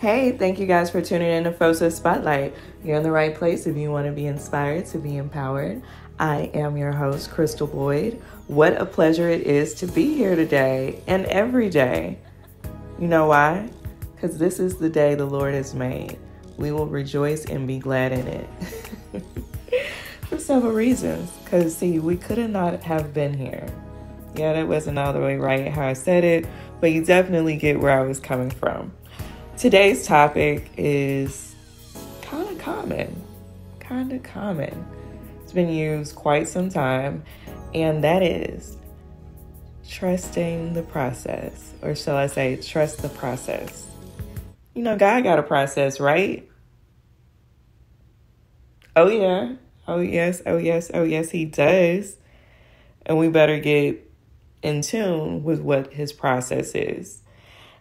Hey, thank you guys for tuning in to FOSA Spotlight. You're in the right place if you want to be inspired to be empowered. I am your host, Crystal Boyd. What a pleasure it is to be here today and every day. You know why? Because this is the day the Lord has made. We will rejoice and be glad in it. For several reasons. Because, see, we could have not have been here. Yeah, that wasn't all the way right how I said it, but you definitely get where I was coming from. Today's topic is kind of common, kind of common. It's been used quite some time, and that is trusting the process, or shall I say, trust the process. You know, God got a process, right? Oh, yeah. Oh, yes. Oh, yes. Oh, yes, He does. And we better get in tune with what His process is.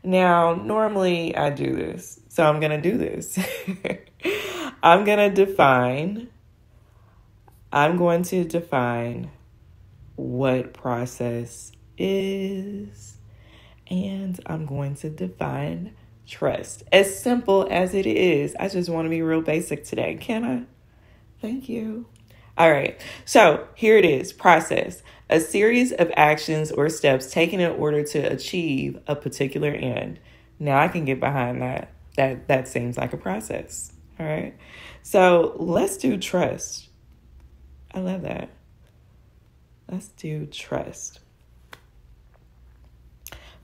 Now, normally I do this, so I'm going to do this. I'm going to define I'm going to define what process is and I'm going to define trust. As simple as it is. I just want to be real basic today. Can I? Thank you. All right. So, here it is. Process a series of actions or steps taken in order to achieve a particular end. Now I can get behind that. That that seems like a process. All right. So let's do trust. I love that. Let's do trust.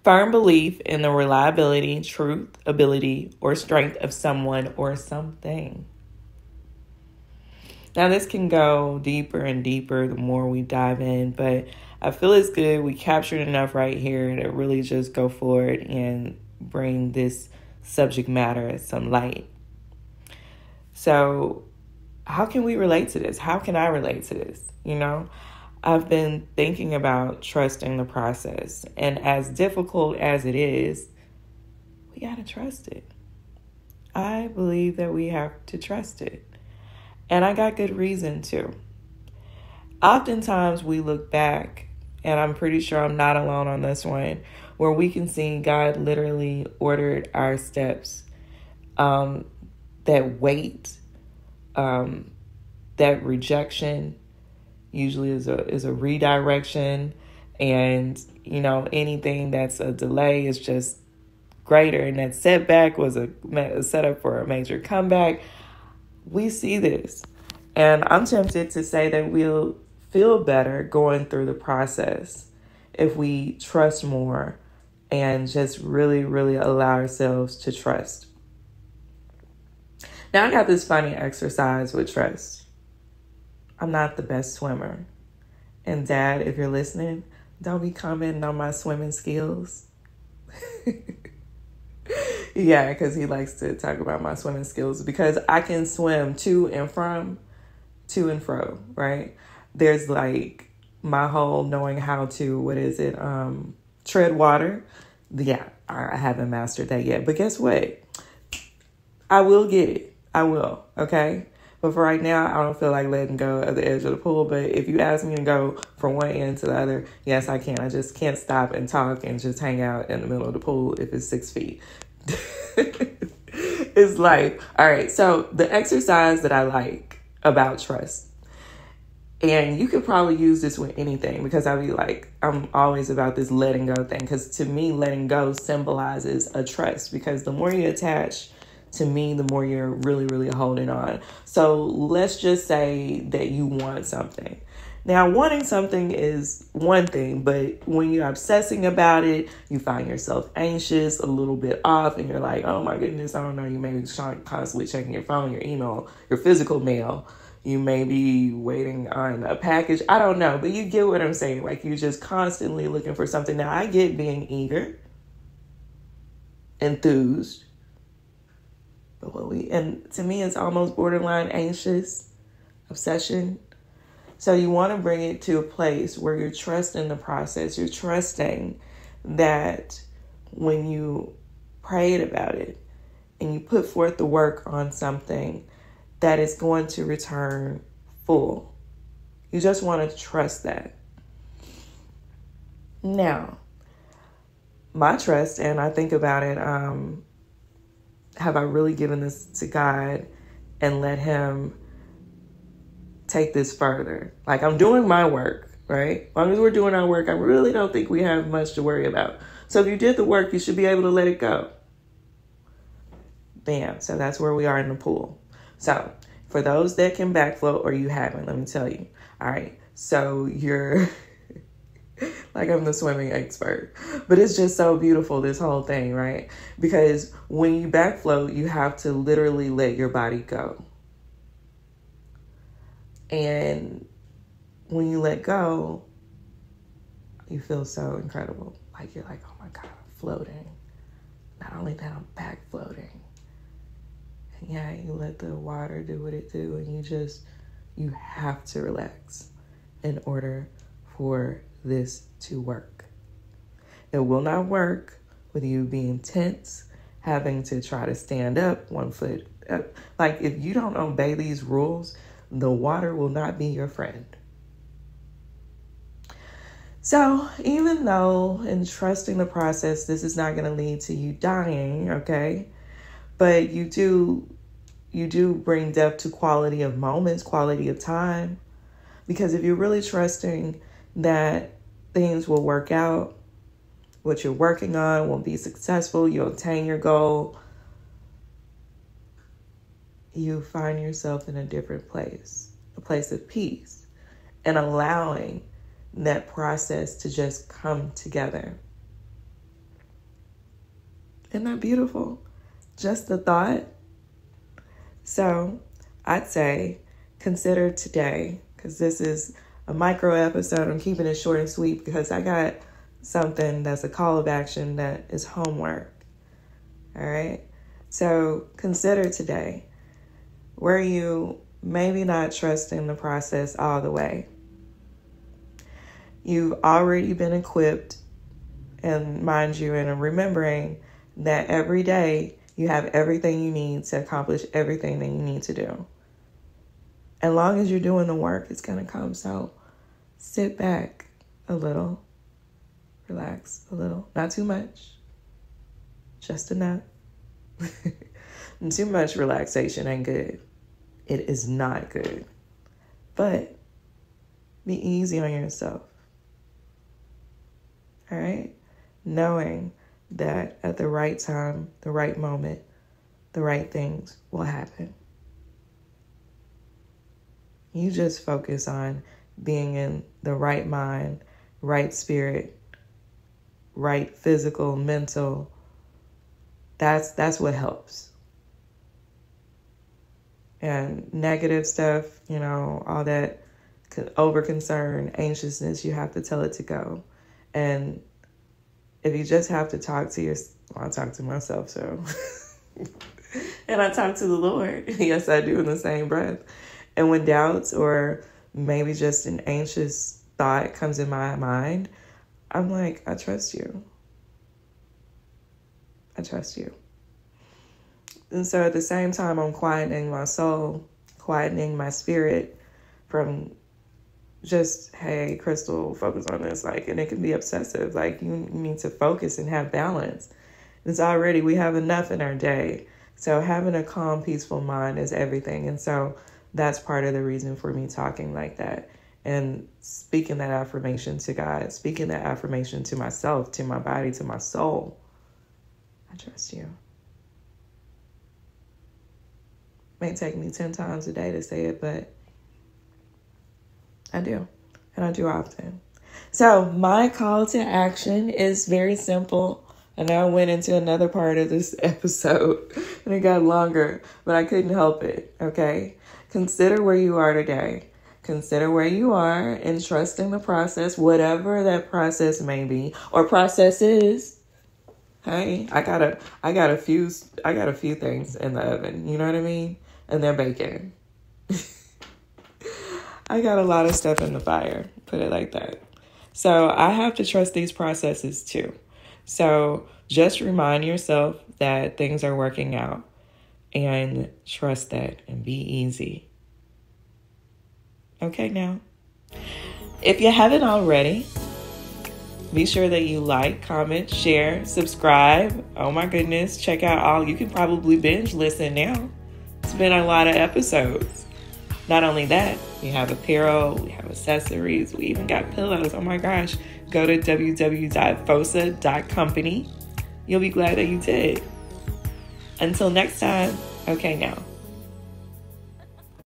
Firm belief in the reliability, truth, ability, or strength of someone or something. Now, this can go deeper and deeper the more we dive in, but I feel it's good. We captured enough right here to really just go forward and bring this subject matter some light. So, how can we relate to this? How can I relate to this? You know, I've been thinking about trusting the process, and as difficult as it is, we got to trust it. I believe that we have to trust it. And I got good reason to. Oftentimes we look back, and I'm pretty sure I'm not alone on this one, where we can see God literally ordered our steps. Um, that wait, um, that rejection, usually is a is a redirection, and you know anything that's a delay is just greater, and that setback was a, a setup for a major comeback we see this. And I'm tempted to say that we'll feel better going through the process if we trust more and just really, really allow ourselves to trust. Now, I got this funny exercise with trust. I'm not the best swimmer. And, Dad, if you're listening, don't be commenting on my swimming skills. yeah, because he likes to talk about my swimming skills because I can swim to and from, to and fro, right? There's like my whole knowing how to, what is it, um, tread water. Yeah, I haven't mastered that yet. But guess what? I will get it. I will, okay? But for right now, I don't feel like letting go of the edge of the pool. But if you ask me to go from one end to the other, yes, I can. I just can't stop and talk and just hang out in the middle of the pool if it's six feet. it's like, all right, so the exercise that I like about trust, and you could probably use this with anything because I'll be like, I'm always about this letting go thing. Because to me, letting go symbolizes a trust because the more you attach, to me, the more you're really, really holding on. So let's just say that you want something. Now, wanting something is one thing, but when you're obsessing about it, you find yourself anxious, a little bit off, and you're like, oh my goodness, I don't know. You may be constantly checking your phone, your email, your physical mail. You may be waiting on a package. I don't know, but you get what I'm saying. Like, you're just constantly looking for something. Now, I get being eager, enthused, but what we, and to me, it's almost borderline anxious, obsession so you want to bring it to a place where you're trusting the process. You're trusting that when you prayed about it and you put forth the work on something, that it's going to return full. You just want to trust that. Now, my trust, and I think about it, um, have I really given this to God and let Him take this further? Like, I'm doing my work, right? As long as we're doing our work, I really don't think we have much to worry about. So, if you did the work, you should be able to let it go. Bam. So, that's where we are in the pool. So, for those that can back float or you haven't, let me tell you. All right. So, you're. like I'm the swimming expert. But it's just so beautiful, this whole thing, right? Because when you back float, you have to literally let your body go. And when you let go, you feel so incredible. Like you're like, oh my God, I'm floating. Not only that, I'm back floating. And yeah, you let the water do what it do, and you just, you have to relax in order for this to work. It will not work with you being tense, having to try to stand up one foot up. Like, if you don't obey these rules, the water will not be your friend. So, even though in trusting the process, this is not going to lead to you dying, okay? But you do you do bring depth to quality of moments, quality of time. Because if you're really trusting that things will work out, what you're working on will be successful, you'll attain your goal, you find yourself in a different place, a place of peace, and allowing that process to just come together. Isn't that beautiful? Just the thought. So I'd say consider today, because this is a micro episode. I'm keeping it short and sweet because I got something that's a call of action that is homework. All right. So consider today where you maybe not trusting the process all the way. You've already been equipped, and mind you, and remembering that every day you have everything you need to accomplish everything that you need to do. As long as you're doing the work, it's going to come. So sit back a little, relax a little, not too much, just enough. too much relaxation ain't good. It is not good. But be easy on yourself. All right? Knowing that at the right time, the right moment, the right things will happen. You just focus on being in the right mind, right spirit, right physical, mental. That's that's what helps. And negative stuff, you know, all that over concern, anxiousness, you have to tell it to go. And if you just have to talk to your, well, I talk to myself, so. and I talk to the Lord. yes, I do in the same breath. And when doubts or maybe just an anxious thought comes in my mind, I'm like, I trust you. I trust you. And so at the same time, I'm quietening my soul, quietening my spirit from just, hey, Crystal, focus on this. Like, and it can be obsessive. Like, you need to focus and have balance. It's already, we have enough in our day. So having a calm, peaceful mind is everything. And so that's part of the reason for me talking like that and speaking that affirmation to God, speaking that affirmation to myself, to my body, to my soul. I trust you. May take me 10 times a day to say it, but I do. And I do often. So, my call to action is very simple. Know I went into another part of this episode and it got longer, but I couldn't help it. Okay. Consider where you are today. Consider where you are and trust in the process, whatever that process may be or process is. Hey, I got a I got a few I got a few things in the oven, you know what I mean? And they're baking. I got a lot of stuff in the fire, put it like that. So I have to trust these processes too. So just remind yourself that things are working out and trust that and be easy. Okay, now, if you haven't already, Be sure that you like, comment, share, subscribe. Oh my goodness, check out all. You can probably binge listen now. Been a lot of episodes. Not only that, we have apparel, we have accessories, we even got pillows. Oh my gosh. Go to www.fosa.company. You'll be glad that you did. Until next time, okay now.